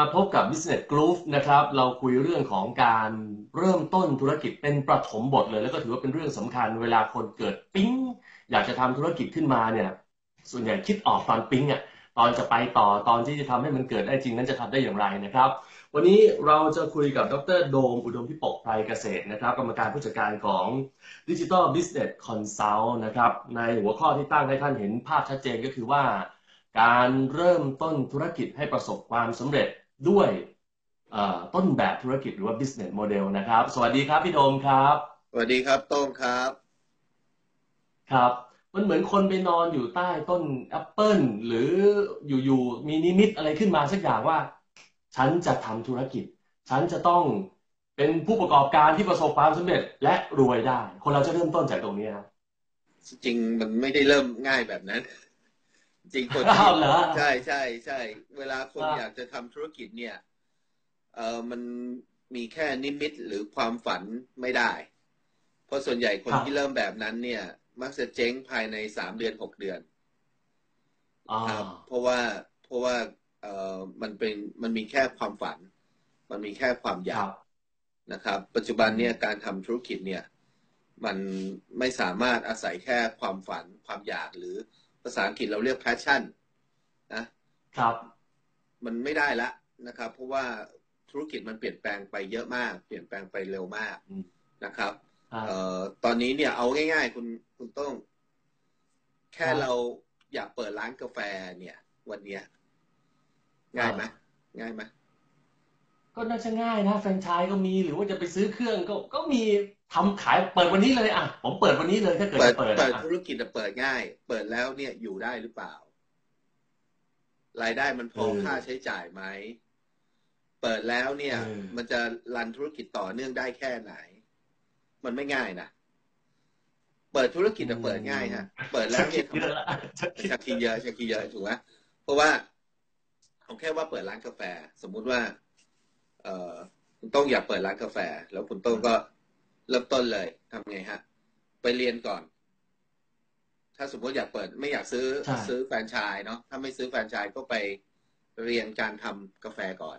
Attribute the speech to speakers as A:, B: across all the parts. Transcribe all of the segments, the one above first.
A: มาพบกับ Business Groove นะครับ เราคุยเรื่องของการเริ่มต้นธุรกิจเป็นประถมบทเลย แล้วก็ถือว่าเป็นเรื่องสำคัญเวลาคนเกิดปิ๊ง อยากจะทำธุรกิจขึ้นมาเนี่ย ส่วนใหญ่คิดออกตอนปิ๊งอะตอนจะไปต่อตอนที่จะทำให้มันเกิดได้จริงนั้นจะทำได้อย่างไรนะครับ วันนี้เราจะคุยกับดรโดม อุดมพิปกไพรเกษตรนะครับ กรรมการผู้จัดการของ Digital Business Consult นะครับ ในหัวข้อที่ตั้งให้ท่านเห็นภาพชัดเจนก็คือว่า การเริ่มต้นธุรกิจให้ประสบความสำเร็จ ด้วยต้นแบบธุรกิจหรือว่า business model นะครับ สวัสดีครับพี่โดมครับ
B: สวัสดีครับโต้งครับ
A: ครับ มันเหมือนคนไปนอนอยู่ใต้ต้นแอปเปิลหรืออยู่ๆมีนิมิตอะไรขึ้นมาสักอย่างว่า ฉันจะทำธุรกิจ ฉันจะต้องเป็นผู้ประกอบการที่ประสบความสำเร็จและรวยได้ คนเราจะเริ่มต้นจากตรงนี้ครับ
B: จริงมันไม่ได้เริ่มง่ายแบบนั้น จริงคนใช่ใช่ใช่เวลาคนอยากจะทำธุรกิจเนี่ย เออมันมีแค่นิมิตหรือความฝันไม่ได้ เพราะส่วนใหญ่คนที่เริ่มแบบนั้นเนี่ย มักจะเจ๊งภายในสามเดือนหกเดือนครับเพราะว่าเพราะว่าเออมันเป็นมันมีแค่ความฝัน มันมีแค่ความอยากนะครับ ปัจจุบันเนี่ยการทำธุรกิจเนี่ย มันไม่สามารถอาศัยแค่ความฝันความอยากหรือภาษาอังกฤษเราเรียก passion นะครับ มันไม่ได้ละนะครับ เพราะว่าธุรกิจมันเปลี่ยนแปลงไปเยอะมาก เปลี่ยนแปลงไปเร็วมากนะครับเอ่อตอนนี้เนี่ยเอาง่าย ๆ คุณคุณต้อง แค่เราอยากเปิดร้านกาแฟเนี่ย วันเนี้ยง่ายไหมง่ายไหม
A: ก็น่าจะง่ายนะแฟรนไชส์ก็มีหรือว่าจะไปซื้อเครื่องก็ก็มี ทำขายเปิดวันนี้เลยอะผมเปิดวันนี้เลยถ้าเกิด
B: เปิดเปิดธุรกิจเปิดง่าย เปิดแล้วเนี่ยอยู่ได้หรือเปล่า รายได้มันพอค่าใช้จ่ายไหมเปิดแล้วเนี่ย มันจะรันธุรกิจต่อเนื่องได้แค่ไหน มันไม่ง่ายนะเปิดธุรกิจจะเปิดง่ายฮะเปิดแล้วเนี่ยชักคีเยอะชักคีเยอะถูกไหมเพราะว่าเอาแค่ว่าเปิดร้านกาแฟ สมมุติว่า เออคุณต้องอยากเปิดร้านกาแฟ แล้วคุณต้องก็ เริ่มต้นเลยทำไงฮะ ไปเรียนก่อน ถ้าสมมติอยากเปิด ไม่อยากซื้อซื้อแฟรนไชส์เนาะถ้าไม่ซื้อแฟรนไชส์ก็ไปเรียนการทำกาแฟก่อน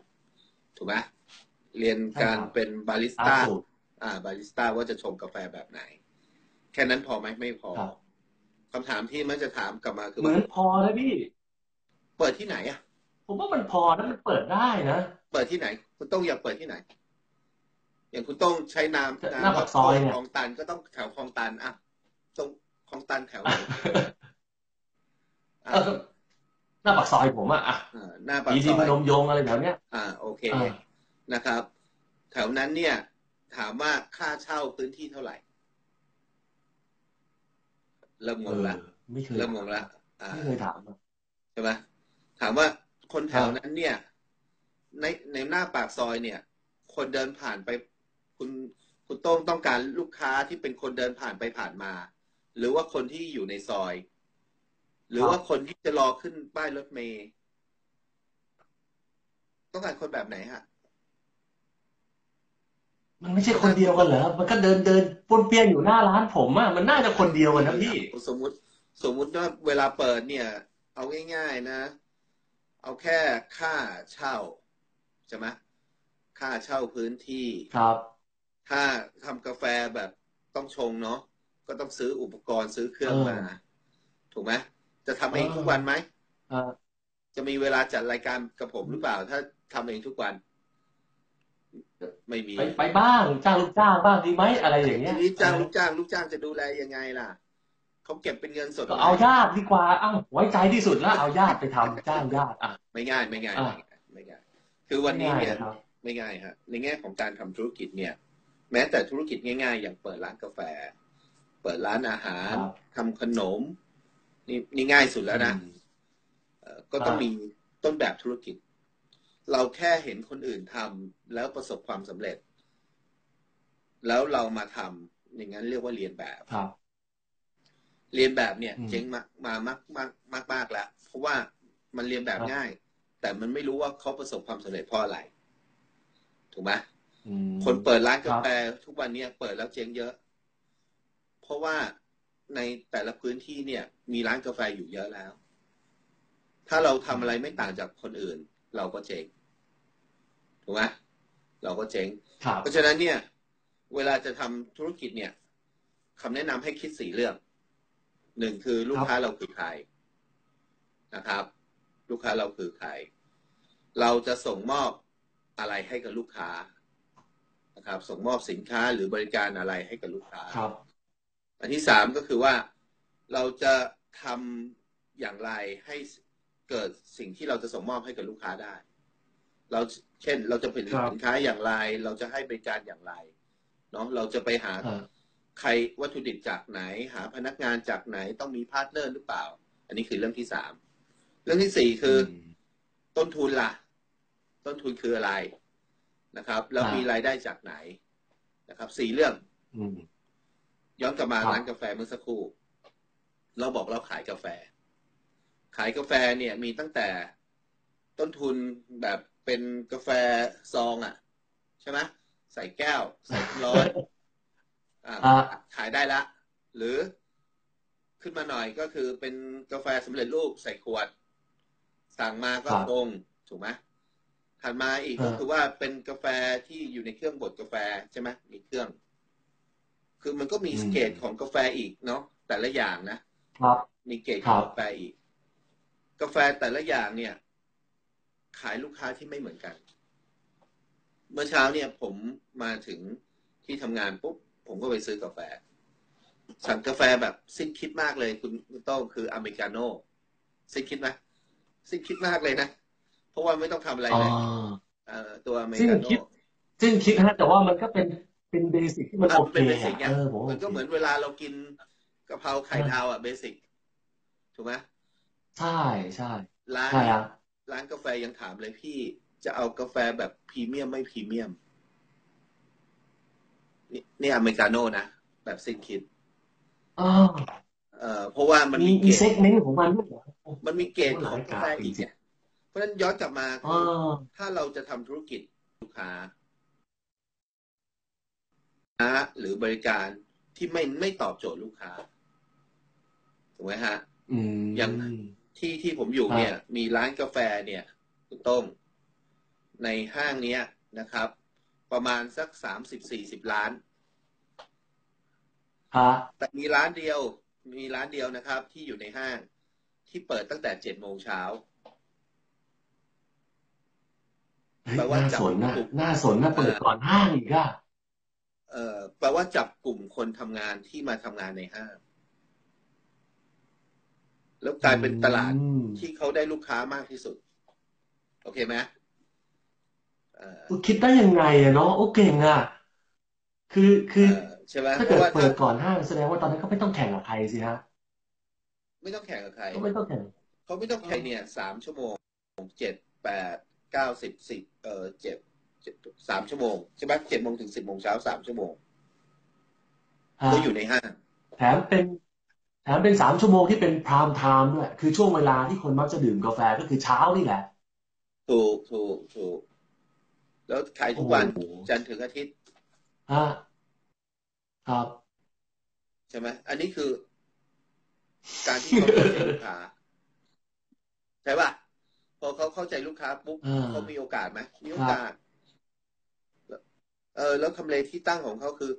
B: ถูกไหมเรียนการเป็นบาริสต้าอ่า บาริสต้าว่าจะชงกาแฟแบบไหน แค่นั้นพอไหมไม่พอคำถามที่มันจะถามกลับมาคือ
A: เหมือนพอแล้วพี่
B: เปิดที่ไหนอะ
A: ผมว่ามันพอนะมันเปิดได้นะ
B: เปิดที่ไหน คุณต้องอยากเปิดที่ไหน อย่างคุณต้องใช้น้ำ
A: น้ำปากซอย
B: คลองตันก็ต้องแถวคลองตันอะตรงคลองตันแถวไหน
A: หน้าปากซอยผมอะอะหน้าปากซอยดีพนมยงอะไรแถวเนี้ย
B: อ่า โอเคนะครับ แถวนั้นเนี่ย ถามว่าค่าเช่าพื้นที่เท่าไหร่เริ่มงงละ
A: ไม่เคย
B: เริ่มงงละ
A: ไม่เคยถาม
B: ใช่ไหมถามว่าคนแถวนั้นเนี่ย ในในหน้าปากซอยเนี่ย คนเดินผ่านไป คุณคุณต้องต้องการลูกค้าที่เป็นคนเดินผ่านไปผ่านมา หรือว่าคนที่อยู่ในซอย หรือว่าคนที่จะรอขึ้นป้ายรถเมย์ต้องการคนแบบไหนฮะ
A: มันไม่ใช่คนเดียวกันเหรอ มันก็เดินเดินปนเปียนอยู่หน้าร้านผมอะมันน่าจะคนเดียวกันนะพี่
B: สมมุติ สมมุติว่าเวลาเปิดเนี่ย เอาง่าย ๆนะ เอาแค่ค่าเช่าใช่ไหมค่าเช่าพื้นที่
A: ครับ
B: ถ้าทำกาแฟแบบต้องชงเนาะก็ต้องซื้ออุปกรณ์ซื้อเครื่องมา ถูกไหมจะทำเองทุกวันไหมจะมีเวลาจัดรายการกับผมหรือเปล่า ถ้าทำเองทุกวัน ไม่มี
A: ไปไปบ้างจ้างลูกจ้างบ้างดีไหมอะไรอย่างเงี้ย
B: นี่จ้างลูกจ้างลูกจ้างจะดูแลยังไงล่ะเขาเก็บเป็นเงินสด
A: ก็เอาญาติดีกว่าอ้าวไว้ใจที่สุดแล้วเอาญาติไปทำจ้างญาติอะ
B: ไม่ง่ายไม่ง่ายไม่ง่ายคือวันนี้เนี่ยไม่ง่ายฮะในแง่ของการทำธุรกิจเนี่ย แม้แต่ธุรกิจง่ายๆ อย่างเปิดร้านกาแฟ เปิดร้านอาหารทำขนม นี่นี่ง่ายสุดแล้วนะก็ต้องมีต้นแบบธุรกิจ เราแค่เห็นคนอื่นทำแล้วประสบความสำเร็จ แล้วเรามาทำอย่างนั้นเรียกว่าเรียนแบบเรียนแบบเนี่ย เจ๊งมามามากมากมากมากแล้วเพราะว่ามันเรียนแบบง่าย แต่มันไม่รู้ว่าเขาประสบความสำเร็จเพราะอะไร ถูกไหม คนเปิดร้านกาแฟทุกวันนี้เปิดแล้วเจ๊งเยอะ เพราะว่าในแต่ละพื้นที่เนี่ย มีร้านกาแฟอยู่เยอะแล้ว ถ้าเราทำอะไรไม่ต่างจากคนอื่น เราก็เจ๊งถูกไหมเราก็เจ๊ง
A: ครับ
B: เพราะฉะนั้นเนี่ย เวลาจะทำธุรกิจเนี่ยคำแนะนำให้คิดสี่เรื่องหนึ่งคือลูกค้าเราคือใครนะครับ ลูกค้าเราคือใครเราจะส่งมอบอะไรให้กับลูกค้า นะครับ ส่งมอบสินค้าหรือบริการอะไรให้กับลูกค้า
A: ครับ
B: อันที่สามก็คือว่าเราจะทำอย่างไรให้เกิดสิ่งที่เราจะส่งมอบให้กับลูกค้าได้ เราเช่น เราจะผลิต
A: ครับ
B: สินค้าอย่างไร เราจะให้บริการอย่างไรเนาะเราจะไปหา
A: อ่า
B: ใครวัตถุดิบจากไหน หาพนักงานจากไหนต้องมี partner หรือเปล่า อันนี้คือเรื่องที่สามเรื่องที่สี่คืออต้นทุนล่ะ ต้นทุนคืออะไร นะครับ แล้ว
A: อ่ามี
B: มีรายได้จากไหนนะครับสี่เรื่อง
A: อืม
B: ย้อนกลับมา
A: ครับ
B: ร้านกาแฟเมื่อสักครู่ เราบอกเราขายกาแฟ ขายกาแฟเนี่ยมีตั้งแต่ต้นทุนแบบเป็นกาแฟซองอะ ใช่ไหมใส่แก้ว ใส่ร้อนอ่า
A: อ่า
B: ขายได้ละ หรือขึ้นมาหน่อยก็คือเป็นกาแฟสำเร็จรูปใส่ขวด สั่งมาก็
A: ครับ
B: ตรง ถูกไหม ถัดมาอีกก็
A: อ่า
B: คือว่าเป็นกาแฟที่อยู่ในเครื่องบดกาแฟใช่ไหมมีเครื่อง คือมันก็มีเกรดของกาแฟอีกเนาะแต่ละอย่างนะ
A: ครับ
B: มีเกรด
A: ครั
B: ของ
A: บ
B: กาแฟอีก กาแฟแต่ละอย่างเนี่ย ขายลูกค้าที่ไม่เหมือนกัน เมื่อเช้าเนี่ย ผมมาถึงที่ทำงานปุ๊บผมก็ไปซื้อกาแฟ สั่งกาแฟแบบสิ้นคิดมากเลย คุณคุณโต้งคืออเมริกาโน่สิ้นคิดไหมสิ้นคิดมากเลยนะเพ ราะว่าไม่ต้องทำอะไร
A: อ๋อ
B: เลยเอ่อตัวอเมริ
A: สิ้
B: กานโน่
A: คิดซึ่งคิดนะแต่ว่ามันก็เป็นเป็นเบสิกที่มัน
B: อะ
A: โอเค
B: เป็นเบสิกไง
A: อะเออผม
B: มันก็เหมือนเวลาเรากินกะเพราไข่ดาวอะเบสิกถูกไหม
A: ใช่ใช่
B: ร้าน
A: ใช่
B: เนี่ย
A: ครับ
B: ร้านกาแฟยังถามเลยพี่จะเอากาแฟแบบพรีเมียมไม่พรีเมียมนี่นี่อเมริกาโน่นะแบบสิ้นคิด
A: อ๋อ
B: เอ่อเพราะว่ามัน
A: มี
B: มีเก
A: มี
B: ร
A: เซ
B: ด
A: กเมนต์ของมันด้วยเหรอ
B: มันมีเกรด
A: โอ้
B: ของ
A: หลาย
B: กาแฟ
A: กา
B: อีก
A: จริง
B: เนี่ย เพราะฉะนั้นย้อนกลับมา
A: อ๋อ
B: ถ้าเราจะทำธุรกิจลูกค้านะหรือบริการที่ไม่ไม่ตอบโจทย์ลูกค้าถูกไหมฮะ
A: อืม
B: อย่างที่ที่ผมอยู่
A: ครับ
B: เนี่ย มีร้านกาแฟเนี่ยคุณต้มในห้างเนี้ยนะครับ ประมาณสักสามสิบสี่สิบล้าน
A: ฮะ
B: แต่มีร้านเดียว มีร้านเดียวนะครับ ที่อยู่ในห้างที่เปิดตั้งแต่เจ็ดโมงเช้า
A: เฮ้ย
B: แปลว่า
A: น่า
B: จับ
A: สนนะ
B: กลุ่ม
A: น่าสนนะเปิดก่อนห้างอีกอะ
B: เอ่อแปลว่าจับกลุ่มคนทำงานที่มาทำงานในห้าง แล้วกลายเป็นตลาด
A: อืม
B: ที่เขาได้ลูกค้ามากที่สุด โอเคไหมเอ่อ
A: คิดได้ยังไงอะเนาะโอ้เก่งอะคือคือ
B: เอ่อใช่ไหม
A: ถ้า
B: เพ
A: เกิด
B: ราะว่า
A: เปิ
B: ถ้า
A: ดก่อนห้างแสดงว่าตอนนั้นก็ไม่ต้องแข่งกับใครสิฮะ
B: ไม่ต้องแข่งกับใคร
A: ก็ไม่ต้องแข่ง
B: เขาไม่ต้องแข่งเนี่ยสามชั่วโมงเจ็ดแปด เก้าสิบสิบเออเจ็ดเจ็ดสามชั่วโมงใช่ไหมเจ็ดโมงถึงสิบโมงเช้าสามชั่วโมง
A: ฮะ
B: ก็อยู่ในห้าง
A: แถมเป็นแถมเป็นสามชั่วโมงที่เป็นพรามไทม์ด้วย คือช่วงเวลาที่คนมักจะดื่มกาแฟก็คือเช้านี่แหละ
B: ถูกถูกถูก แล้วขายทุกวัน
A: โอ้โห
B: จันทร์ถึงอาทิตย์
A: ฮะครับ
B: ใช่ไหมอันนี้คือ การที่เขาเข้าใจลูกค้าใช่ป่ะ พอเขาเข้าใจลูกค้าปุ๊บ
A: อ่า
B: เขามีโอกาสไหมมีโอกาสเออแล้วทำเลที่ตั้งของเขาคือ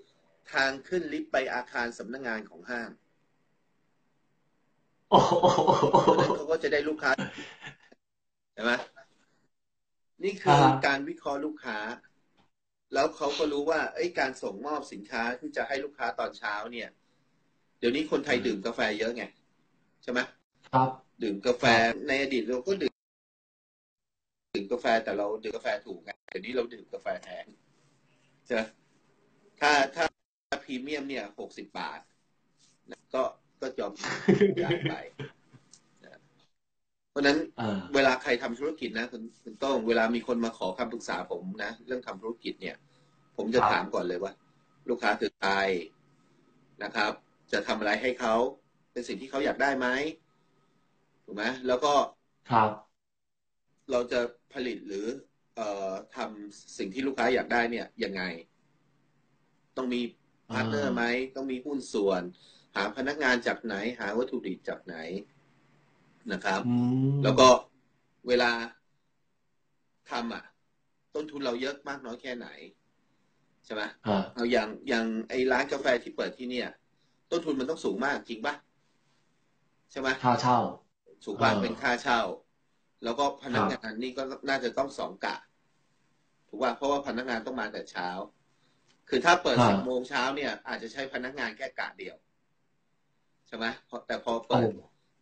B: ทางขึ้นลิฟต์ไปอาคารสำนักงานของห้าง
A: โอ้โห
B: เพราะฉะนั้นเขาก็จะได้ลูกค้าใช่ไหมนี่คืออาการวิเคราะห์ลูกค้า แล้วเขาก็รู้ว่าไอ้ยการส่งมอบสินค้าที่จะให้ลูกค้าตอนเช้าเนี่ย เดี๋ยวนี้คนไทยดื่มกาแฟเยอะไง ใช่ไหม
A: ครับ
B: ดื่มกาแฟในอดีตเราก็ดื่ม ดื่มกาแฟแต่เราดื่มกาแฟถูกไงเดี๋ยวนี้เราดื่มกาแฟแพงใช่ไหมถ้าถ้าพรีเมียมเนี่ยหกสิบบาทนะก็ก็ยอมจ่ายไปนะเพราะฉะนั้น
A: เออ
B: เวลาใครทำธุรกิจนะคุณคุณโต้องเวลามีคนมาขอคำปรึกษาผมนะเรื่องทำธุรกิจเนี่ย ผมจะถามก่อนเลยว่า ลูกค้าคือใครนะครับ จะทำอะไรให้เขาเป็นสิ่งที่เขาอยากได้ไหมถูกไหมแล้วก็
A: ครับ
B: เราจะผลิตหรือเอ่อทำสิ่งที่ลูกค้าอยากได้เนี่ยยังไง ต้องมี partner ไหมต้องมีหุ้นส่วน หาพนักงานจากไหน หาวัตถุดิบจากไหนนะครับ
A: อืม
B: แล้วก็เวลาทำอะ ต้นทุนเราเยอะมากน้อยแค่ไหน ใช่ไหม
A: อ่า
B: เอาอย่างอย่างไอ้ร้านกาแฟที่เปิดที่เนี่ย ต้นทุนมันต้องสูงมากจริงปะใช่ไหม
A: ค่าเช่า
B: สูงมาก
A: เออ
B: เป็นค่าเช่า แล้วก็พนักงานนี่ก็น่าจะต้องสองกะ ถูกป่ะเพราะว่าพนักงานต้องมาแต่เช้า คือถ้าเปิด
A: อ่า
B: สิบโมงเช้าเนี่ย อาจจะใช้พนักงานแค่กะเดียวใช่ไหมเพราะแต่พอเปิ
A: โอ้
B: ด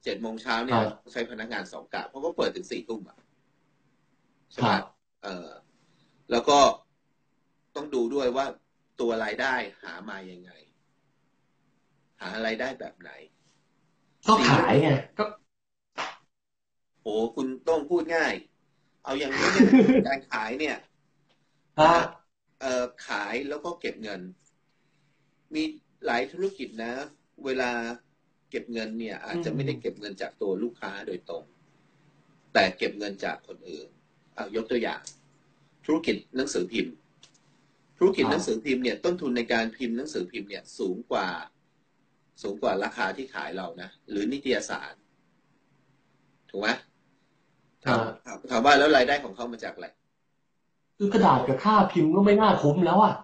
B: เจ็ดโมงเช้าเนี่ย
A: อ่า
B: ใช้พนักงานสองกะเพราะก็เปิดถึงสี่ทุ่มอะใช่
A: ค
B: ไหม
A: รับ
B: เออแล้วก็ต้องดูด้วยว่าตัวรายได้หามายังไง หารายได้แบบไหน
A: ก็ขายไงก็
B: โอ้คุณต้องพูดง่าย เอาอย่างนี้เนี่ยการขายเนี่ย
A: ฮะ
B: เอ่อขายแล้วก็เก็บเงิน มีหลายธุรกิจนะ เวลาเก็บเงินเนี่ย อาจจะไม่ได้เก็บเงินจากตัวลูกค้าโดยตรง แต่เก็บเงินจากคนอื่นเอายกตัวอย่าง ธุรกิจหนังสือพิมพ์ ธุรกิจหนังสือพิมพ์เนี่ยต้นทุนในการพิมพ์หนังสือพิมพ์เนี่ยสูงกว่า สูงกว่าราคาที่ขายเรานะหรือนิตยสารถูกไหม ถามถามถามว่าแล้วรายได้ของเขามาจากอะไร
A: คือกระดาษกับค่าพิมพ์ก็ไม่น่าคุ้มแล้วอะ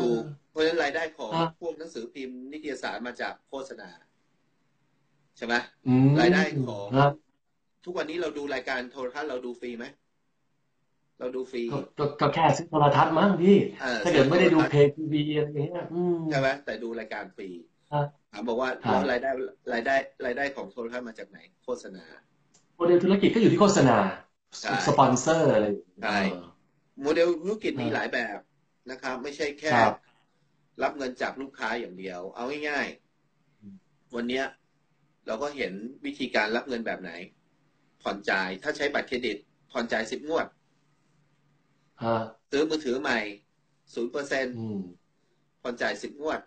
B: ถูกเพราะฉะนั้นรายได้ของ
A: อ่า
B: พวกหนังสือพิมพ์นิตยสารมาจากโฆษณา ใช่ไหม
A: อืม
B: รายได้ของ
A: ครับ
B: ทุกวันนี้เราดูรายการโทรทัศน์เราดูฟรีไหมเราดูฟรี
A: ก็ก็ก็แค่ซื้อโทรทัศน์มั้งพี่
B: ออ
A: ถ้าเกิดไม่ได้ดู
B: โทรทัศน์
A: เพย์ทีวีอะไรอย่างเงี้ยอืม
B: ใช่ไหมแต่ดูรายการฟรี
A: ครับ
B: ถามบอกว่า
A: ครับ
B: แล้วรายได้รายได้ รายได้ของโทรทัศน์มาจากไหน โฆษณา
A: โมเดลธุรกิจก็อยู่ที่โฆษณา
B: ใช่
A: สปอนเซอร์อะไรอย่างเงี้ย
B: ใช่
A: เออ
B: โมเดลธุรกิจมี
A: ครับ
B: หลายแบบนะครับ ไม่ใช่แค่
A: ครับ
B: รับเงินจากลูกค้าอย่างเดียว เอาง่าย
A: อืม
B: ๆวันเนี้ย เราก็เห็นวิธีการรับเงินแบบไหน ผ่อนจ่ายถ้าใช้บัตรเครดิต ผ่อนจ่ายสิบงวด
A: ฮะ
B: ซื้อมือถือใหม่ศูนย์เปอร์เซ็นต์
A: อืม
B: ผ่อนจ่ายสิบงวด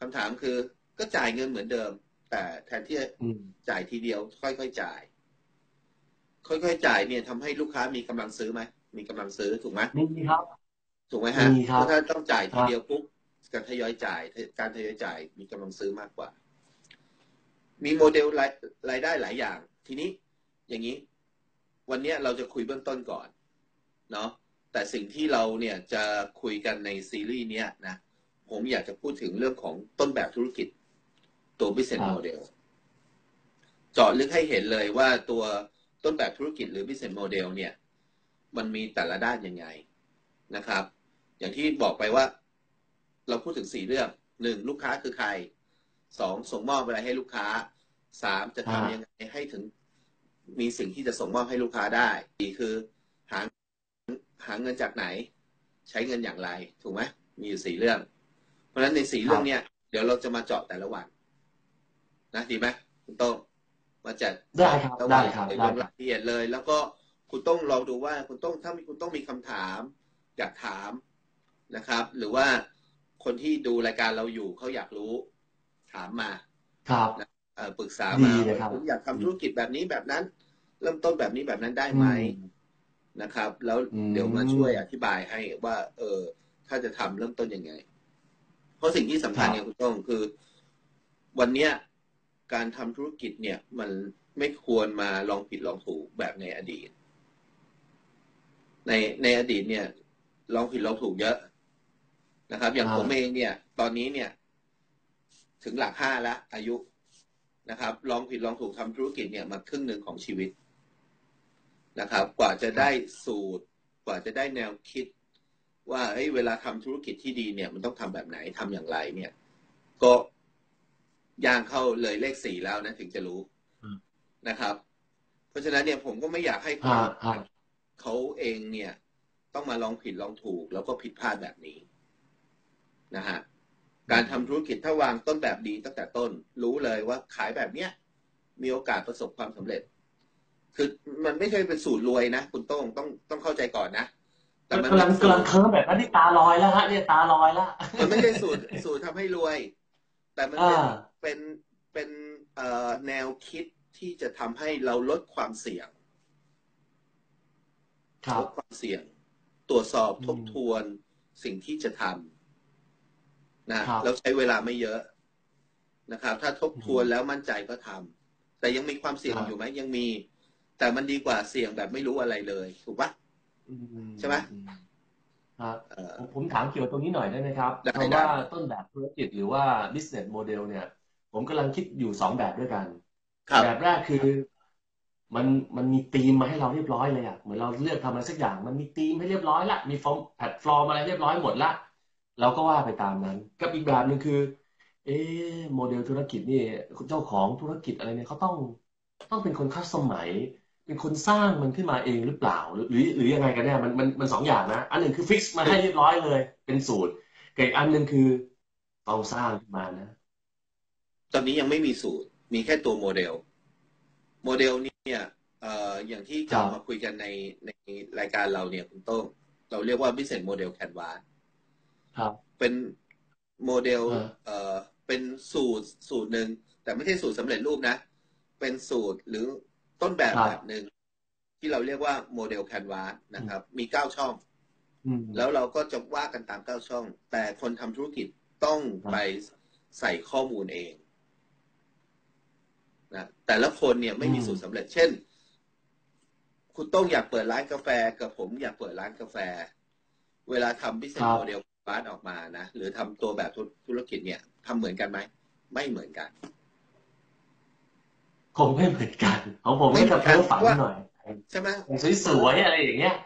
B: คำถามคือ ก็จ่ายเงินเหมือนเดิม แต่แทนที่จะ
A: อืม
B: จ่ายทีเดียว ค่อยๆจ่าย ค่อยๆจ่ายเนี่ยทำให้ลูกค้ามีกำลังซื้อไหมมีกำลังซื้อถูกไหม
A: มีครับ
B: ถูกไหมฮะ
A: มีครับ
B: เพราะถ้าต้องจ่ายที
A: ครับ
B: เดียวปุ๊บการทยอยจ่าย การทยอยจ่ายมีกำลังซื้อมากกว่า มีโมเดลรายรายได้หลายอย่าง ทีนี้อย่างนี้ วันเนี้ยเราจะคุยเบื้องต้นก่อนเนาะแต่สิ่งที่เราเนี่ยจะคุยกันในซีรีส์เนี้ยนะผมอยากจะพูดถึงเรื่องของต้นแบบธุรกิจ ตัว business
A: ครับ
B: model เจาะลึกให้เห็นเลยว่าตัวต้นแบบธุรกิจหรือ business model เนี่ย มันมีแต่ละด้านยังไงนะครับ อย่างที่บอกไปว่า เราพูดถึงสี่เรื่องหนึ่งลูกค้าคือใครสองส่งมอบอะไรให้ลูกค้าสามจะ
A: อ่า
B: ทำยังไงให้ถึงมีสิ่งที่จะส่งมอบให้ลูกค้าได้สี่คือหาหาเงินจากไหน ใช้เงินอย่างไร ถูกไหมมีอยู่สี่เรื่อง เพราะฉะนั้นในสี่เรื่องเนี้ยเดี๋ยวเราจะมาเจาะแต่ละวัน นะดีไหมคุณโต้งมาจัด
A: ได้ครับ
B: แต่ละ
A: ได้
B: วัน
A: ครับ
B: ใน
A: ได้
B: ลง
A: ค
B: รา
A: รับ
B: ยละเอียดเลย แล้วก็คุณต้องลองดูว่าคุณต้องถ้ามีคุณต้องมีคำถาม อยากถามนะครับ หรือว่าคนที่ดูรายการเราอยู่เขาอยากรู้ ถามมา
A: ครับ
B: เอ่อปรึกษา
A: ดี
B: มา
A: นะครับ
B: ผมอยากทำธุรกิจแบบนี้แบบนั้น เริ่มต้นแบบนี้แบบนั้นได้ไหม
A: อืม
B: นะครับ แล้ว
A: อืม
B: เดี๋ยวมาช่วยอธิบายให้ว่า เออ ถ้าจะทำเริ่มต้นยังไง เพราะสิ่งที่สำคัญเนี่ยคุณต้องคือ วันเนี้ย การทำธุรกิจเนี่ย มันไม่ควรมาลองผิดลองถูกแบบในอดีต ในในอดีตเนี่ย ลองผิดลองถูกเยอะนะครับ อย่าง
A: อ่า
B: ผมเองเนี่ย ตอนนี้เนี่ย ถึงหลักห้าแล้วอายุนะครับ ลองผิดลองถูกทำธุรกิจเนี่ยมาครึ่งหนึ่งของชีวิตนะครับ กว่าจะได้สูตร กว่าจะได้แนวคิด ว่าเอ้ยเวลาทำธุรกิจที่ดีเนี่ย มันต้องทำแบบไหนทำอย่างไรเนี่ย ก็ ย่างเข้าเลยเลขสี่แล้วนะถึงจะรู้
A: อืม
B: นะครับ เพราะฉะนั้นเนี่ยผมก็ไม่อยากให้คน
A: ฮะฮะ
B: เขาเองเนี่ย ต้องมาลองผิดลองถูก แล้วก็ผิดพลาดแบบนี้นะฮะการทำธุรกิจถ้าวางต้นแบบดีตั้งแต่ต้น รู้เลยว่าขายแบบเนี้ยมีโอกาสประสบความสำเร็จ คือมันไม่ใช่เป็นสูตรรวยนะคุณโต้งต้องต้องเข้าใจก่อนนะแต่มัน
A: กำลัง
B: เป็นสู
A: กำลังเคลิ้มแบบนั้นที่ตาลอยแล้วฮะเนี่ยตาลอยแล้ว
B: มันไม่ใช่สูตรสูตรทำให้รวย แต่มันเป็น
A: อ่า
B: เป็นเป็นเอ่อแนวคิดที่จะทำให้เราลดความเสี่ยง
A: ครั
B: ล
A: บ
B: ดความเสี่ยง ตรวจสอบ
A: อืม
B: ทบทวนสิ่งที่จะทำนะครับแล้วใช้เวลาไม่เยอะนะครับ ถ้าทบทวน
A: อืม
B: แล้วมั่นใจก็ทำแต่ยังมีความเสี่ยง
A: ครับ
B: อยู่ไหมยังมี แต่มันดีกว่าเสี่ยงแบบไม่รู้อะไรเลย ถูกปะใช่ไหม
A: ครับผมถามเกี่ยวกับตรงนี้หน่อยได้ไหมครับเพราะว่าต้นแบบธุรกิจหรือว่า business model เนี่ย ผมกำลังคิดอยู่สองแบบด้วยกันแบบแรกคือมันมันมีธีมมาให้เราเรียบร้อยเลยอะเหมือนเราเลือกทำอะไรสักอย่างมันมีธีมให้เรียบร้อยละมีฟอร์มแพลตฟอร์มอะไรเรียบร้อยหมดละเราก็ว่าไปตามนั้น กับอีกแบบหนึ่งคือ เอ๊โมเดลธุรกิจนี่เจ้าของธุรกิจอะไรเนี่ยเขาต้องต้องเป็นคน customize เป็นคนสร้างมันขึ้นมาเองหรือเปล่า หรือหรือยังไงกันแน่มันมันมันสองอย่างนะ อันหนึ่งคือ fix มาให้เรียบร้อยเลย เป็นสูตรกับอีกอันหนึ่งคือต้องสร้างขึ้นมานะ
B: ตอนนี้ยังไม่มีสูตร มีแค่ตัวโมเดล โมเดลเนี่ยเอ่ออย่างที่จะมาคุยกันในในรายการเราเนี่ยคุณโต้งเราเรียกว่า business model canvas
A: ครับ
B: เป็นโมเดลเอ่อเป็นสูตรสูตรหนึ่งแต่ไม่ใช่สูตรสำเร็จรูปนะ เป็นสูตรหรือ ต้นแบบแบบหนึ่งที่เราเรียกว่า model canvas นะครับ มีเก้าช่องแล้วเราก็จะว่ากันตามเก้าช่อง แต่คนทำธุรกิจต้องไปใส่ข้อมูลเองนะแต่ละคนเนี่ยไม่มีสูตรสำเร็จ เช่น คุณโต้งอยากเปิดร้านกาแฟกับผมอยากเปิดร้านกาแฟ เวลาทำ business model บ้านออกมานะหรือทำตัวแบบธุรกิจเนี่ยทำเหมือนกันไหม ไม่เหมือนกัน
A: คงไม่เหมือนกันของผมมันจะเพ้อฝันหน่อย
B: ใช่ไหม
A: สวยๆอะไรอย่างเงี้ย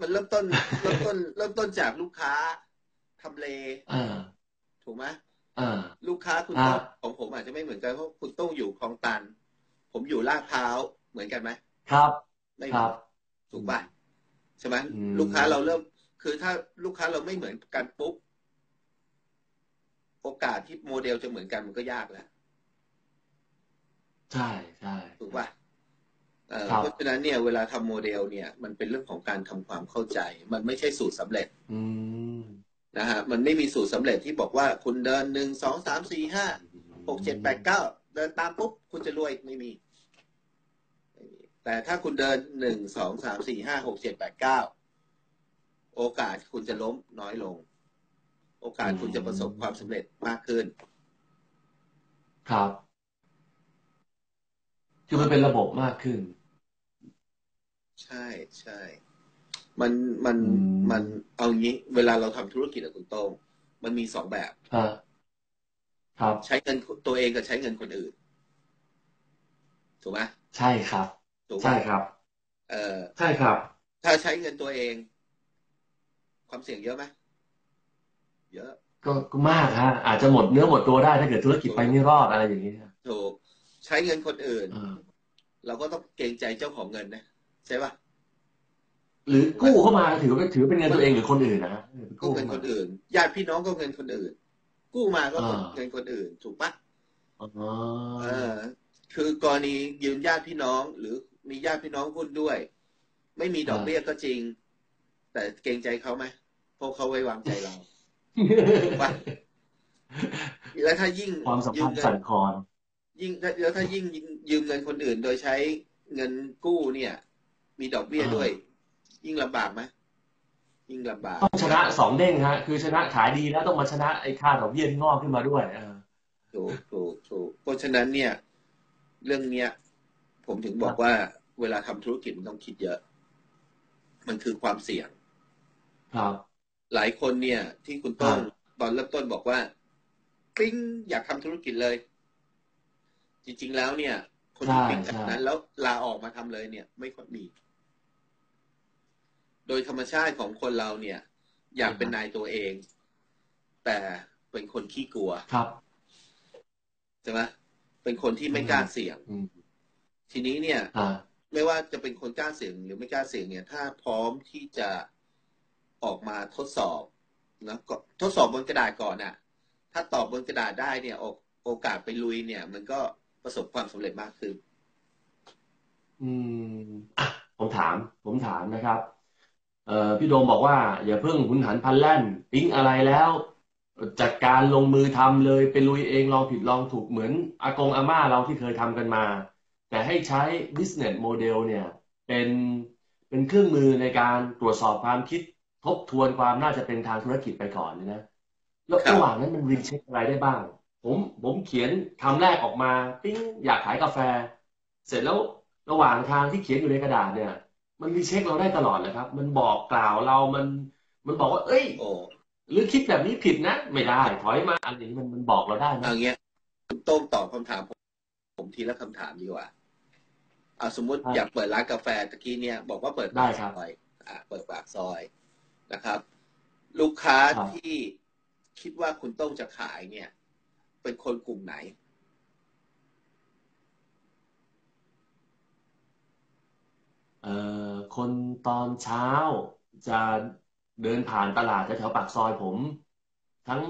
B: มันเริ่มต้นเริ่มต้นเริ่มต้นจากลูกค้าทำเลถูกไหมลูกค้าคุณต้องของผมอาจจะไม่เหมือนกันเพราะคุณต้องอยู่คลองตัน ผมอยู่ลาดพร้าวเหมือนกันไหม
A: ครับ
B: ไม่ครับถูกป่ะใช่ไหมลูกค้าเราเริ่ม คือถ้าลูกค้าเราไม่เหมือนกันปุ๊บโอกาสที่โมเดลจะเหมือนกันมันก็ยากแล้ว
A: ใช่ใช่
B: ถูกป่ะเพราะฉะนั้นเนี่ยเวลาทำโมเดลเนี่ย มันเป็นเรื่องของการทำความเข้าใจ มันไม่ใช่สูตรสำเร็จนะฮะมันไม่มีสูตรสำเร็จที่บอกว่าคุณเดินหนึ่งสองสามสี่ห้าหกเจ็ดแปดเก้าเดินตามปุ๊บ คุณจะรวยไม่มี แต่ถ้าคุณเดินหนึ่งสองสามสี่ห้าหกเจ็ดแปดเก้าโอกาสคุณจะล้มน้อยลง โอกาสคุณจะประสบความสำเร็จมากขึ้น
A: ครับ คือมันเป็นระบบมากขึ้น
B: ใช่ใช่มันมันมันเอางี้ เวลาเราทำธุรกิจอะคุณโต้งมันมีสองแบบ
A: ครับ
B: ใช้เงินตัวเองกับใช้เงินคนอื่น ถูกไหม
A: ใช่ครับใช่ครับ
B: เออ
A: ใช่ครับ
B: ถ้าใช้เงินตัวเอง ความเสี่ยงเยอะไหมเยอะ
A: ก็ก็มากฮะอาจจะหมดเนื้อหมดตัวได้ถ้าเกิดธุรกิจไปไม่รอดอะไรอย่างนี้
B: ถูก ใช้เงินคนอื่น เราก็ต้องเกรงใจเจ้าของเงินนะใช่ปะ
A: หรือกู้เข้ามาถือเป็นถือเป็นเงินตัวเองหรือคนอื่นนะ
B: กู้เงินคนอื่นญาติพี่น้องก็เงินคนอื่น กู้มาก็เงินคนอื่น ถูกปะเออ คือกรณียืมญาติพี่น้อง หรือมีญาติพี่น้องหุ้นด้วย ไม่มีดอกเบี้ยก็จริง แต่เกรงใจเขาไหมเพราะเขาไว้วางใจเราถูกปะแล้วถ้ายิ่ง
A: ความสัมพันธ์สั่นคลอน
B: ยิ่งแล้วถ้ายิ่งยืมเงินคนอื่น โดยใช้เงินกู้เนี่ย มีดอกเบี้ยด้วย ยิ่งลำบากไหมยิ่งลำบาก
A: ต้องชนะสองเด้งฮะ คือชนะขายดีแล้วต้องมาชนะไอ้ค่าดอกเบี้ยที่งอกขึ้นมาด้วย
B: ถูกถูกถูกเพราะฉะนั้นเนี่ย เรื่องเนี้ย ผมถึงบอกว่าเวลาทำธุรกิจมันต้องคิดเยอะ มันคือความเสี่ยง
A: ครับ
B: หลายคนเนี่ย ที่คุณต้นตอนเริ่มต้นบอกว่าปิ้งอยากทำธุรกิจเลย จริง ๆ แล้วเนี่ย คนที่ปิดจากนั้น แล้วลาออกมาทำเลยเนี่ย ไม่ค่อยมี โดยธรรมชาติของคนเราเนี่ย อยากเป็นนายตัวเอง แต่เป็นคนขี้กลัว
A: ครับ
B: ใช่ไหมเป็นคนที่ไม่กล้าเสี่ยงทีนี้เนี่ยไม่ว่าจะเป็นคนกล้าเสี่ยงหรือไม่กล้าเสี่ยงเนี่ย ถ้าพร้อมที่จะออกมาทดสอบนะก็ทดสอบบนกระดาษก่อนอะ ถ้าตอบบนกระดาษได้เนี่ยโอกาสไปลุยเนี่ย มันก็ ประสบความสำเร็จมากขึ้น
A: อืมผมถาม ผมถามนะครับ เอ่อพี่โดมบอกว่า อย่าเพิ่งหุนหันพันแล่นปิ้งอะไรแล้วจัดการลงมือทำเลยไปลุยเองลองผิดลองถูกเหมือนอากงอาม่าเราที่เคยทำกันมา แต่ให้ใช้ business model เนี่ยเป็นเป็นเครื่องมือในการตรวจสอบความคิดทบทวนความน่าจะเป็นทางธุรกิจไปก่อนนะแล้วระหว่างนั้นมันรีเช็คอะไรได้บ้าง ผมผมเขียนคำแรกออกมาปิ้งอยากขายกาแฟ เสร็จแล้วระหว่างทางที่เขียนอยู่ในกระดาษเนี่ย มันรีเช็คเราได้ตลอดเลยครับ มันบอกกล่าวเรามันมันบอกว่า เอ้ยหรือคิดแบบนี้ผิดนะ ไม่ได้ถอยมาอะไรนี้มันมันบอกเราได้นะ
B: อย่างเงี้ยคุณโต้งตอบคำถามผมผมทีละคำถามดีกว่าเอาสมมุติอยากเปิดร้านกาแฟตะกี้เนี่ย บอกว่าเปิดปากซอยอ่าเปิดปากซอยนะครับ ลูกค้าที่คิดว่าคุณโต้งจะขายเนี่ย เป็นคนกลุ่มไหน
A: เอ่อคนตอนเช้าจะเดินผ่านตลาดแถวปากซอยผม ทั้ง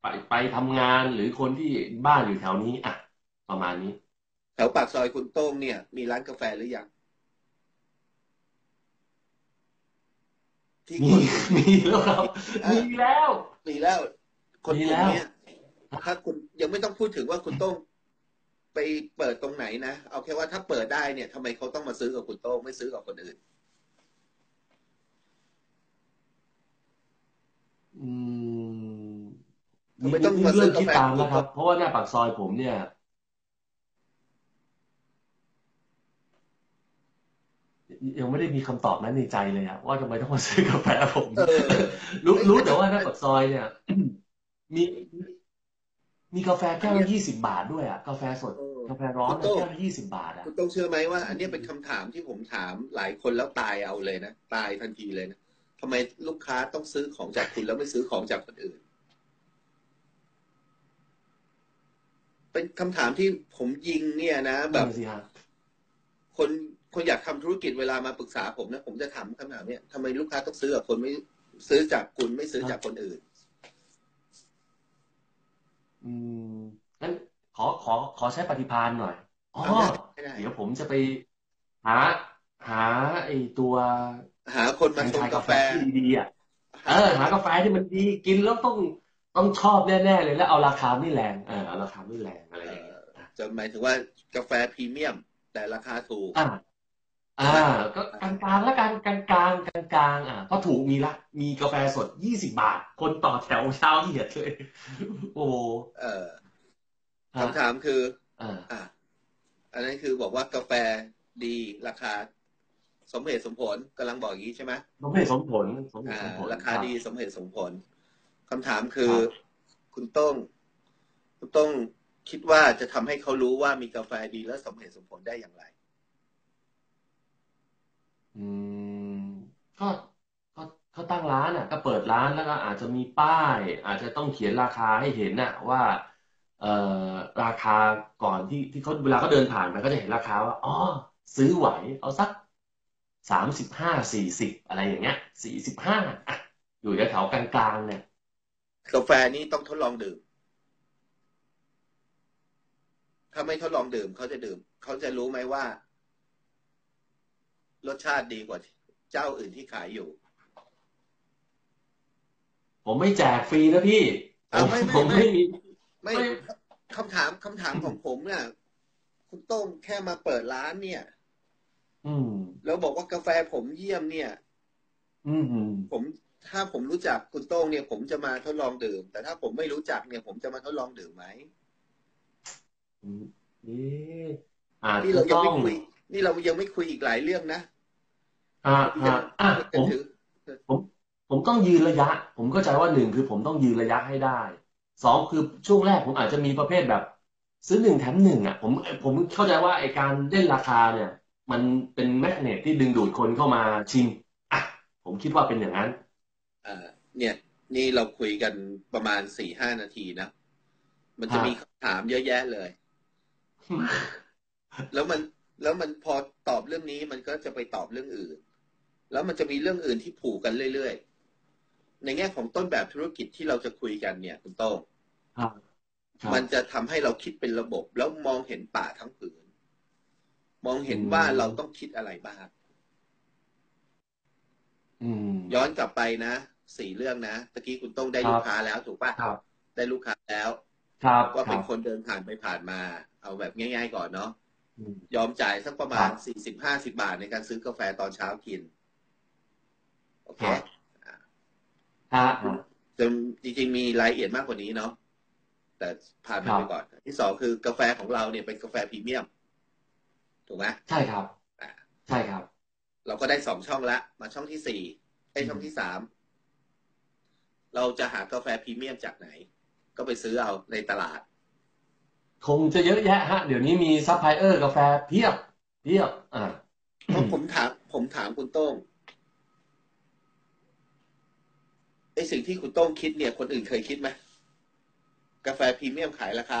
A: ไปไปทำงานหรือคนที่บ้านอยู่แถวนี้อะประมาณนี้
B: แถวปากซอยคุณโต้งเนี่ย มีร้านกาแฟหรือยัง
A: มีมีแล้วครับมีแล้ว
B: มีแล้ว คนกลุ่มนี้ ถ้าคุณยังไม่ต้องพูดถึงว่าคุณโต้งไปเปิดตรงไหนนะ เอาแค่ว่าถ้าเปิดได้เนี่ยทำไมเขาต้องมาซื้อกับคุณโต้งไม่ซื้อกับคนอื่น
A: อืมไม่ต้องมาซื้อกาแฟนะครับ เพราะว่าหน้าปากซอยผมเนี่ยยังไม่ได้มีคำตอบนั้นในใจเลยอะว่าทำไมต้องมาซื้อกาแฟผมรู้รู้แต่ว่าหน้าปากซอยเนี่ย มี มีกาแฟแก้วละยี่สิบาทด้วยอะกาแฟสดกาแฟร้อนแก้วละยี่สิบาทอะ
B: คุณต้องเชื่อไหมว่า อันนี้เป็นคำถามที่ผมถามหลายคนแล้วตายเอาเลยนะตายทันทีเลยนะทำไมลูกค้าต้องซื้อของจากคุณแล้วไม่ซื้อของจากคนอื่น เป็นคำถามที่ผมยิงเนี่ยนะแบบคนคนอยากทำธุรกิจเวลามาปรึกษาผมนะผมจะถามคำถามเนี้ยทำไมลูกค้าต้องซื้อกับคนไม่ซื้อจากคุณไม่ซื้อจากคนอื่น
A: อขอขอใช้ปฏิพานหน่อยอ๋อเดี๋ยวผมจะไปหา หาไอตัว
B: หาคนมาชงกาแฟ
A: ที่ดีๆอะเออหากาแฟที่มันดีกินแล้วต้องต้องชอบแน่ๆเลยแล้วเอาราคาไม่แรงเออเอาราคาไม่แรงอะไรอย่างเงี้ย
B: จะหมายถึงว่ากาแฟพรีเมียม แต่ราคาถูก
A: อ่าอ่า ก็กลางๆแล้วกันกลางๆกลางกลางอ่าเพราะถูกมีละ มีกาแฟสดยี่สิบาท คนต่อแถวเช้าเหยียดเลย โอ้
B: เออ คำถามคือ อ่า อันนั้นคือบอกว่ากาแฟดีราคา สมเหตุสมผลกำลังบอกอย่างนี้ใช่ไหม
A: สมเหตุสมผล
B: สมเหตุสมผลราคาดีสมเหตุสมผลคำถามคือ คุณต้องคุณต้องคิดว่าจะทำให้เขารู้ว่ามีกาแฟดีและสมเหตุสมผลได้อย่างไร
A: อืมก็ก็ก็ตั้งร้านอะ ก็เปิดร้านแล้วก็อาจจะมีป้าย อาจจะต้องเขียนราคาให้เห็นน่ะ ว่าเอ่อ ราคาก่อนที่ที่เขาเวลาเขาเดินผ่านไปก็จะเห็นราคาว่าอ๋อซื้อไหวเอาสักสามสิบห้าสี่สิบอะไรอย่างเงี้ยสี่สิบห้าอะอยู่แถวกลางๆเนี่ย
B: กาแฟนี้ต้องทดลองดื่ม ถ้าไม่ทดลองดื่มเขาจะดื่ม เขาจะรู้ไหมว่า รสชาติดีกว่าเจ้าอื่นที่ขายอยู่
A: ผมไม่แจกฟรีนะพี่
B: ไม่ผมไม่มี ไม่คำถามคำถามของผมเนี่ยคุณต้งแค่มาเปิดร้านเนี่ย
A: อืม
B: แล้วบอกว่ากาแฟผมเยี่ยมเนี่ย
A: อืม
B: ผมถ้าผมรู้จักคุณโต้งเนี่ย ผมจะมาทดลองดื่ม แต่ถ้าผมไม่รู้จักเนี่ย ผมจะมาทดลองดื่มไหม
A: นี่
B: นี่เรายังไม่คุย นี่เรายังไม่คุยอีกหลายเรื่องนะ
A: อ่าอ่าอ่าผมผมผมต้องยืนระยะ ผมเข้าใจว่าหนึ่งคือผมต้องยืนระยะให้ได้ สองคือช่วงแรกผมอาจจะมีประเภทแบบ ซื้อหนึ่งแถมหนึ่งอะผมผมเข้าใจว่าไอการเล่นราคาเนี่ย มันเป็นแมกเนตที่ดึงดูดคนเข้ามาชิมอะผมคิดว่าเป็นอย่างนั้น
B: อ่าเนี่ย นี่เราคุยกันประมาณสี่ห้านาทีนะ มันจะมีคำถามเยอะแยะเลย แล้วมันแล้วมันพอตอบเรื่องนี้มันก็จะไปตอบเรื่องอื่น แล้วมันจะมีเรื่องอื่นที่ผูกกันเรื่อยๆ ในแง่ของต้นแบบธุรกิจที่เราจะคุยกันเนี่ย คุณโต้งมันจะทำให้เราคิดเป็นระบบ แล้วมองเห็นป่าทั้งผืน มองเห็นว่าเราต้องคิดอะไรบ้างย้อนกลับไปนะสี่เรื่องนะตะกี้คุณต้องได้ลูกค้าแล้วถูกปะได้ลูกค้าแล้วว่าเป็นคนเดินผ่านไปผ่านมา เอาแบบง่าย ๆ ก่อนเนาะยอมจ่ายสักประมาณสี่สิบห้าสิบาทในการซื้อกาแฟตอนเช้ากิน โอเค จะจริง ๆ มีรายละเอียดมากกว่านี้เนาะแต่ผ่านไปก่อน ที่สองคือกาแฟของเราเนี่ยเป็นกาแฟพรีเมียม ถูกไหม
A: ใช่ครับใช่ครับ
B: เราก็ได้สองช่องละ มาช่องที่สี่ไอช่องที่สามเราจะหากาแฟพรีเมียมจากไหน ก็ไปซื้อเอาในตลาด
A: คงจะเยอะแยะฮะ เดี๋ยวนี้มีซัพพลายเออร์กาแฟเพียบเพียบอ่า
B: ผมถามผมถามคุณโต้ง ไอสิ่งที่คุณโต้งคิดเนี่ย คนอื่นเคยคิดไหมกาแฟพรีเมียมขายราคา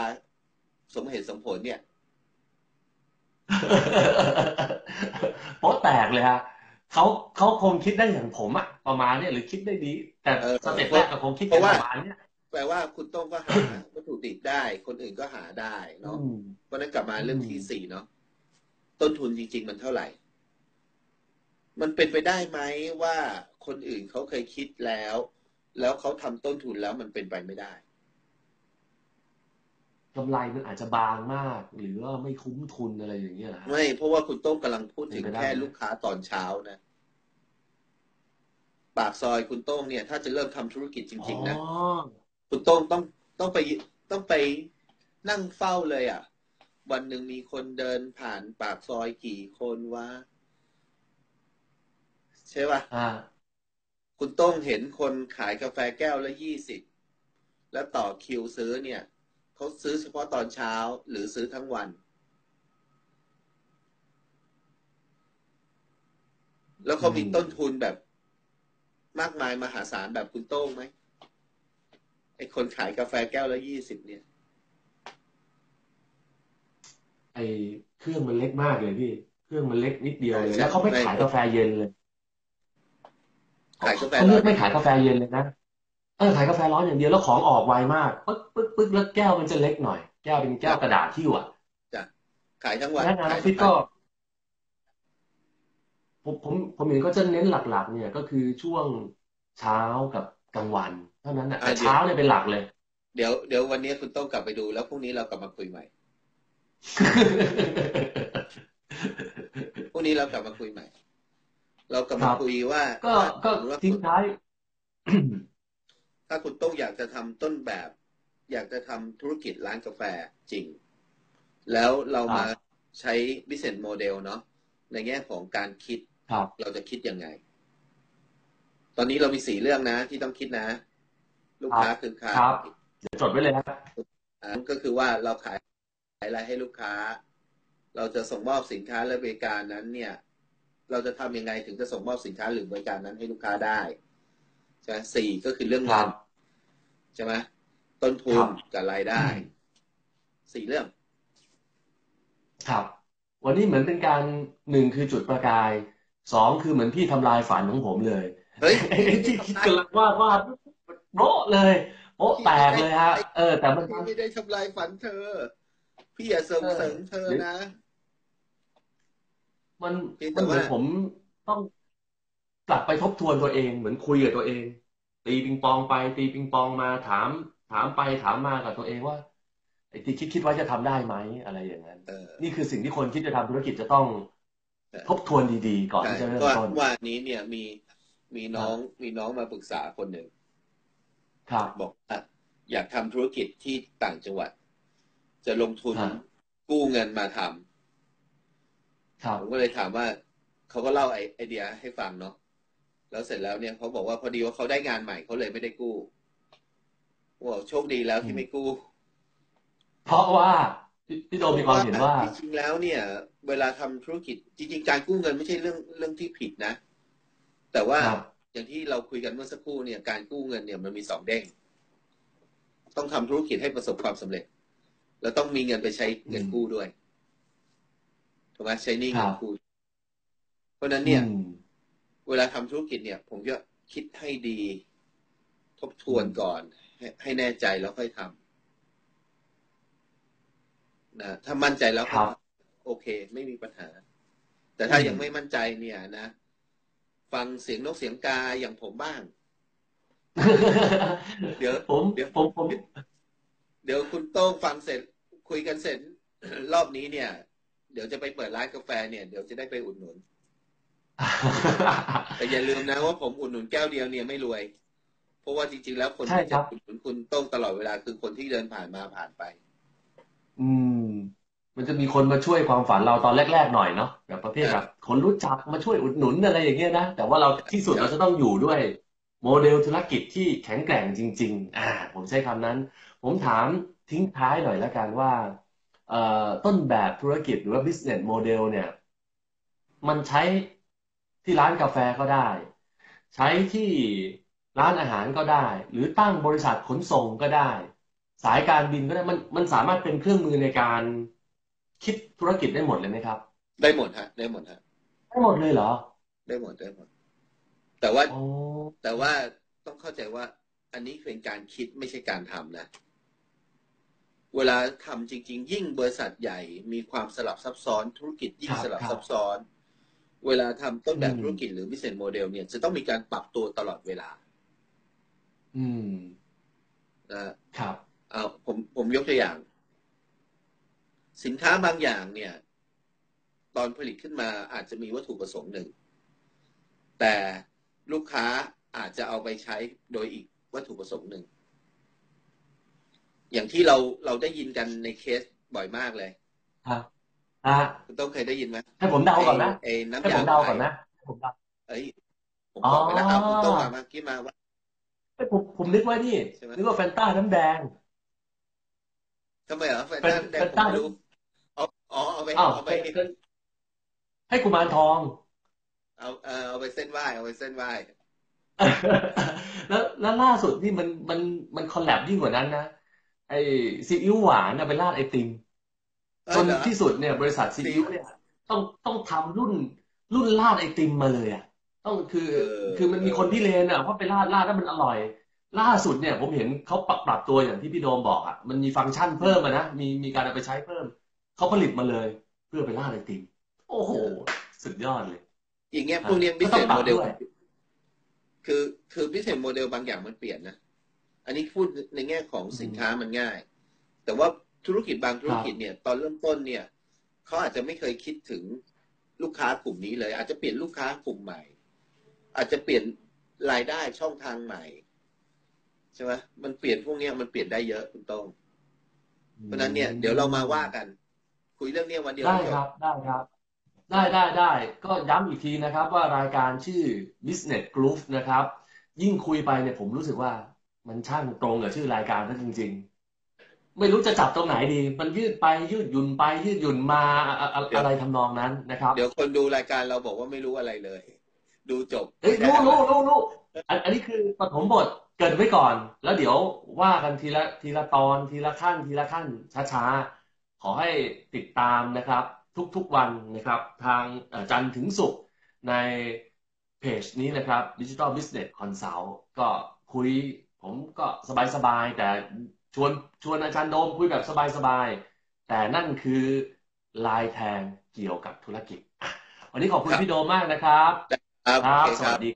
B: สมเหตุสมผลเนี่ย
A: โป๊แตกเลยฮะเขาเขาคงคิดได้อย่างผมอะประมาณเนี้ยหรือคิดได้ดี แต่สเต็ปแรกก็คงคิดประมาณเนี้ย
B: แปลว่าคุณโต้งก็หาวัตถุดิบได้ คนอื่นก็หาได้เนาะเพราะนั้นกลับมาเรื่องที่สี่เนาะต้นทุนจริง ๆ มันเท่าไหร่ มันเป็นไปได้ไหมว่าคนอื่นเขาเคยคิดแล้ว แล้วเขาทำต้นทุนแล้วมันเป็นไปไม่ได้
A: กำไรมันอาจจะบางมาก หรือว่าไม่คุ้มทุนอะไรอย่างเงี้ย
B: ไม่ เพราะว่าคุณต้มกำลังพูดถึงแค่ลูกค้าตอนเช้านะปากซอยคุณโต้งเนี่ย ถ้าจะเริ่มทำธุรกิจจริง ๆ นะคุณโต้งต้องต้องไปต้องไปนั่งเฝ้าเลยอะ วันหนึ่งมีคนเดินผ่านปากซอยกี่คนวะใช่ป่ะ คุณโต้งเห็นคนขายกาแฟแก้วละยี่สิบแล้วต่อคิวซื้อเนี่ยเขาซื้อเฉพาะตอนเช้าหรือซื้อทั้งวัน แล้วเขามีต้นทุนแบบมากมายมหาศาลแบบคุณโต้งไหมไอคนขายกาแฟแก้วละยี่สิบเนี่ย
A: ไอเครื่องมันเล็กมากเลยพี่ เครื่องมันเล็กนิดเดียวเลย แล้วเขาไม่ขายกาแฟเย็นเลย
B: ขายกาแฟ
A: เขาเลือกไม่ขายกาแฟเย็นเลยนะเออขายกาแฟร้อนอย่างเดียวแล้วของออกไวมากปึ๊กปึ๊กปึ๊กแล้วแก้วมันจะเล็กหน่อย แก้วเป็นแก้วกระดาษที่อะ
B: จ้ะขายทั้งวัน
A: นะนะพี่ก็ผมผมผมเห็นก็จะเน้นหลักๆ เนี่ยก็คือช่วงเช้ากับกลางวันเท่านั้นนะเช้าเนี่ยเป็นหลักเลย
B: เดี๋ยวเดี๋ยววันนี้คุณต้องกลับไปดูแล้วพรุ่งนี้เรากลับมาคุยใหม่พรุ่งนี้เรากลับมาคุยใหม่ เรากลับมาคุยว่า
A: ก็ก็ทิ้งท้าย
B: ถ้าคุณต้องอยากจะทำต้นแบบ อยากจะทำธุรกิจร้านกาแฟจริง แล้วเรามาใช้ business model เนาะในแง่ของการคิดเราจะคิดยังไง ตอนนี้เรามีสี่เรื่องนะ ที่ต้องคิดนะ ลูกค้าคือใคร
A: จดไว้เลยครับ
B: ก็คือว่าเราขายอะไรให้ลูกค้า เราจะส่งมอบสินค้าและบริการนั้นเนี่ย เราจะทำยังไงถึงจะส่งมอบสินค้าหรือบริการนั้นให้ลูกค้าได้ใช่ไหมสี่ก็คือเรื่องเงินใช่ไหมต้นทุนกับรายได้สี่เรื่อง
A: ครับ วันนี้เหมือนเป็นการหนึ่งคือจุดประกายสองคือเหมือนพี่ทำลายฝันของผมเลย
B: เฮ้ย
A: ที่คิดกันว่าว่าโบ๊ะเลยโบ๊ะแตกเลยฮะ เออ แต่มัน
B: ไม่ได้ทำลายฝันเธอ พี่อย่าส่งเสริมเธอนะ
A: มันมันเหมือนผมต้องกลับไปทบทวนตัวเอง เหมือนคุยกับตัวเอง ตีปิงปองไป ตีปิงปองมาถาม ถามไปถามมากับตัวเองว่าไอ้ที่คิดคิดว่าจะทำได้ไหมอะไรอย่างนั้นนี่คือสิ่งที่คนคิดจะทำธุรกิจจะต้องทบทวนดีๆ ก่อนที่จะเริ่มต้น
B: วันนี้เนี่ยมีมีน้องมีน้องมาปรึกษาคนหนึ่ง
A: ครับ
B: บอกอะอยากทำธุรกิจที่ต่างจังหวัด จะลงทุนกู้เงินมาทำ ผมก็เลยถามว่าเขาก็เล่าไอเดียให้ฟังเนาะแล้วเสร็จแล้วเนี่ยเขาบอกว่าพอดีว่าเขาได้งานใหม่เขาเลยไม่ได้กู้ว่าโชคดีแล้วที่ไม่กู้
A: เพราะว่าพี่โดมมีความเห็นว่า
B: จริงๆแล้วเนี่ย เวลาทำธุรกิจจริง ๆ การกู้เงินไม่ใช่เรื่องเรื่องที่ผิดนะ แต่ว่าอย่างที่เราคุยกันเมื่อสักครู่เนี่ย การกู้เงินเนี่ยมันมีสองเด้ง ต้องทำธุรกิจให้ประสบความสำเร็จ แล้วต้องมีเงินไปใช้เงินกู้ด้วย ถูกไหมใช้นี่เงินกู้เพราะนั้นเนี่ย เวลาทำธุรกิจเนี่ย ผมจะคิดให้ดี ทบทวนก่อน ให้ให้แน่ใจแล้วค่อยทำนะถ้ามั่นใจแล้วโอเค ไม่มีปัญหา แต่ถ้ายังไม่มั่นใจเนี่ยนะฟังเสียงนกเสียงกาอย่างผมบ้าง เดี๋ยว
A: ผมเดี๋ยวผมผม
B: เดี๋ยวคุณโต้งฟังเสร็จ คุยกันเสร็จ รอบนี้เนี่ย เดี๋ยวจะไปเปิดร้านกาแฟเนี่ยเดี๋ยวจะได้ไปอุดหนุน แต่อย่าลืมนะว่าผมอุดหนุนแก้วเดียวเนี่ยไม่รวย เพราะว่าจริงๆแล้วคนที่จะอุดหนุนคุณต้องตลอดเวลาคือคนที่เดินผ่านมาผ่านไป
A: อืม มันจะมีคนมาช่วยความฝันเราตอนแรกๆหน่อยเนาะแบบประเภทแบบคนรู้จักมาช่วยอุดหนุนอะไรอย่างเงี้ยนะแต่ว่าเราที่สุดเราจะต้องอยู่ด้วยโมเดลธุรกิจที่แข็งแกร่งจริง ๆ อ่า ผมใช้คำนั้น ผมถามทิ้งท้ายหน่อยแล้วกันว่าเอ่อ ต้นแบบธุรกิจหรือว่า business model เนี่ย มันใช้ที่ร้านกาแฟก็ได้ ใช้ที่ร้านอาหารก็ได้ หรือตั้งบริษัทขนส่งก็ได้ สายการบินก็ได้มันมันสามารถเป็นเครื่องมือในการคิดธุรกิจได้หมดเลยไหมครับ
B: ได้หมดฮะ ได้หมดฮะ
A: ได้หมดเลยเหรอ
B: ได้หมดได้หมด แต่ว่า
A: โอ้
B: แต่ว่าต้องเข้าใจว่า อันนี้เป็นการคิดไม่ใช่การทำนะ เวลาทำจริง ๆ ยิ่งบริษัทใหญ่มีความสลับซับซ้อน ธุรกิจยิ่งสลับซับซ้อน เวลาทำต้นแบบธุรกิจหรือ business model เนี่ยจะต้องมีการปรับตัวตลอดเวลา
A: อืม
B: นะครับเอาผมผมยกตัวอย่าง สินค้าบางอย่างเนี่ย ตอนผลิตขึ้นมาอาจจะมีวัตถุประสงค์หนึ่ง แต่ลูกค้าอาจจะเอาไปใช้โดยอีกวัตถุประสงค์หนึ่ง อย่างที่เราเราได้ยินกันในเคสบ่อยมากเลย
A: ครับอะ
B: คุณต้องเคยได้ยินไหม
A: ให้ผมเดาก่อนนะ
B: ไอ้น้ำ
A: ให้ผ
B: ยาม
A: เดา
B: ไท
A: ก่อน
B: ย
A: นะให้ผมเดา
B: เอ้ยผมบอกไปแล้วครับ
A: อ๋อ
B: คุณต้องมาเมื่อกี้มาว่า
A: ให้ผมผมนึกว่านี่
B: ใช่ไหม
A: นึกว่าแฟนต้าน้ำแดง
B: ทำไมเหรอแฟน
A: เป็น
B: ต้าแดง
A: เป็น
B: ผม
A: ต้า
B: ไม่รู้เอาอ๋อเอาไป
A: อ้าว
B: เอาไป
A: เป็นเป็นให้กุมารทอง
B: เอาเออเอาไปเส้นไหว้เอาไปเส้นไหว้
A: แล้วแล้วล่าสุดนี่มันมันมันคอลแลบยิ่งกว่านั้นนะไอ้ซีอิ๊วหวานนะไปราดไอติม
B: เอ
A: จ
B: อนเหรอ
A: ที่สุดเนี่ย บริษัทซีอิ๊วเนี่ยต้องต้องทำรุ่นรุ่นราดไอติมมาเลยอะต้องคือ
B: เออ
A: คือมันมีคนที่เลนอะว่าไปราดราดแล้วมันอร่อย ล่าสุดเนี่ยผมเห็นเขาปรับปรับตัวอย่างที่พี่โดมบอกอะมันมีฟังก์ชันเพิ่มมานะมีมีการเอาไปใช้เพิ่มเขาผลิตมาเลย เพื่อไปราดไอติมโอ้โห สุดยอดเลย
B: อย่างเงี้ย
A: อะ
B: พวกเนี้ย
A: ก็ต้อง
B: business
A: ปรับ
B: model
A: ด้วย
B: คือคือ business model บางอย่างมันเปลี่ยนนะ อันนี้พูดในแง่ของสินค้ามันง่าย แต่ว่าธุรกิจบางธุรกิจเนี่ย ตอนเริ่มต้นเนี่ยเขาอาจจะไม่เคยคิดถึงลูกค้ากลุ่มนี้เลย อาจจะเปลี่ยนลูกค้ากลุ่มใหม่ อาจจะเปลี่ยนรายได้ช่องทางใหม่ใช่ไหมมันเปลี่ยนพวกเนี้ยมันเปลี่ยนได้เยอะคุณโต้องเพราะฉะนั้นเนี่ยเดี๋ยวเรามาว่ากัน คุยเรื่องเนี้ยวันเดียว
A: ได้
B: จ
A: ครับบได้ครับ ได้ได้ได้ก็ย้ำอีกทีนะครับ ว่ารายการชื่อ Business Groove นะครับ ยิ่งคุยไปเนี่ยผมรู้สึกว่า มันช่างตรงกับชื่อรายการนั่นจริง ๆ ไม่รู้จะจับตรงไหนดี มันยืดไปยืดหยุ่นไป ยืดหยุ่นมาอะอะอะอะไรทำนองนั้นนะครับ
B: เดี๋ยวคนดูรายการเราบอกว่าไม่รู้อะไรเลย ดูจบ
A: เฮ้ยรู้รู้รู้รู้อันอันนี้คือปฐมบทเกรินไว้ก่อน แล้วเดี๋ยวว่ากันทีละทีละตอนทีละขั้น ทีละขั้นช้าๆ ขอให้ติดตามนะครับ ทุกๆวันนะครับ ทางเอ่อจันทร์ถึงศุกร์ในเพจนี้นะครับ Digital Business Consult ก็คุย ผมก็สบายๆแต่ชวนชวนอาจารย์โดมคุยแบบสบายๆแต่นั่นคือลายแทงเกี่ยวกับธุรกิจอะวันนี้ขอบคุณ
B: ครับ
A: พี่โดมมากนะครับ
B: ครับ
A: ครั
B: โอบเค
A: ส
B: ครั
A: วั
B: บ
A: สดี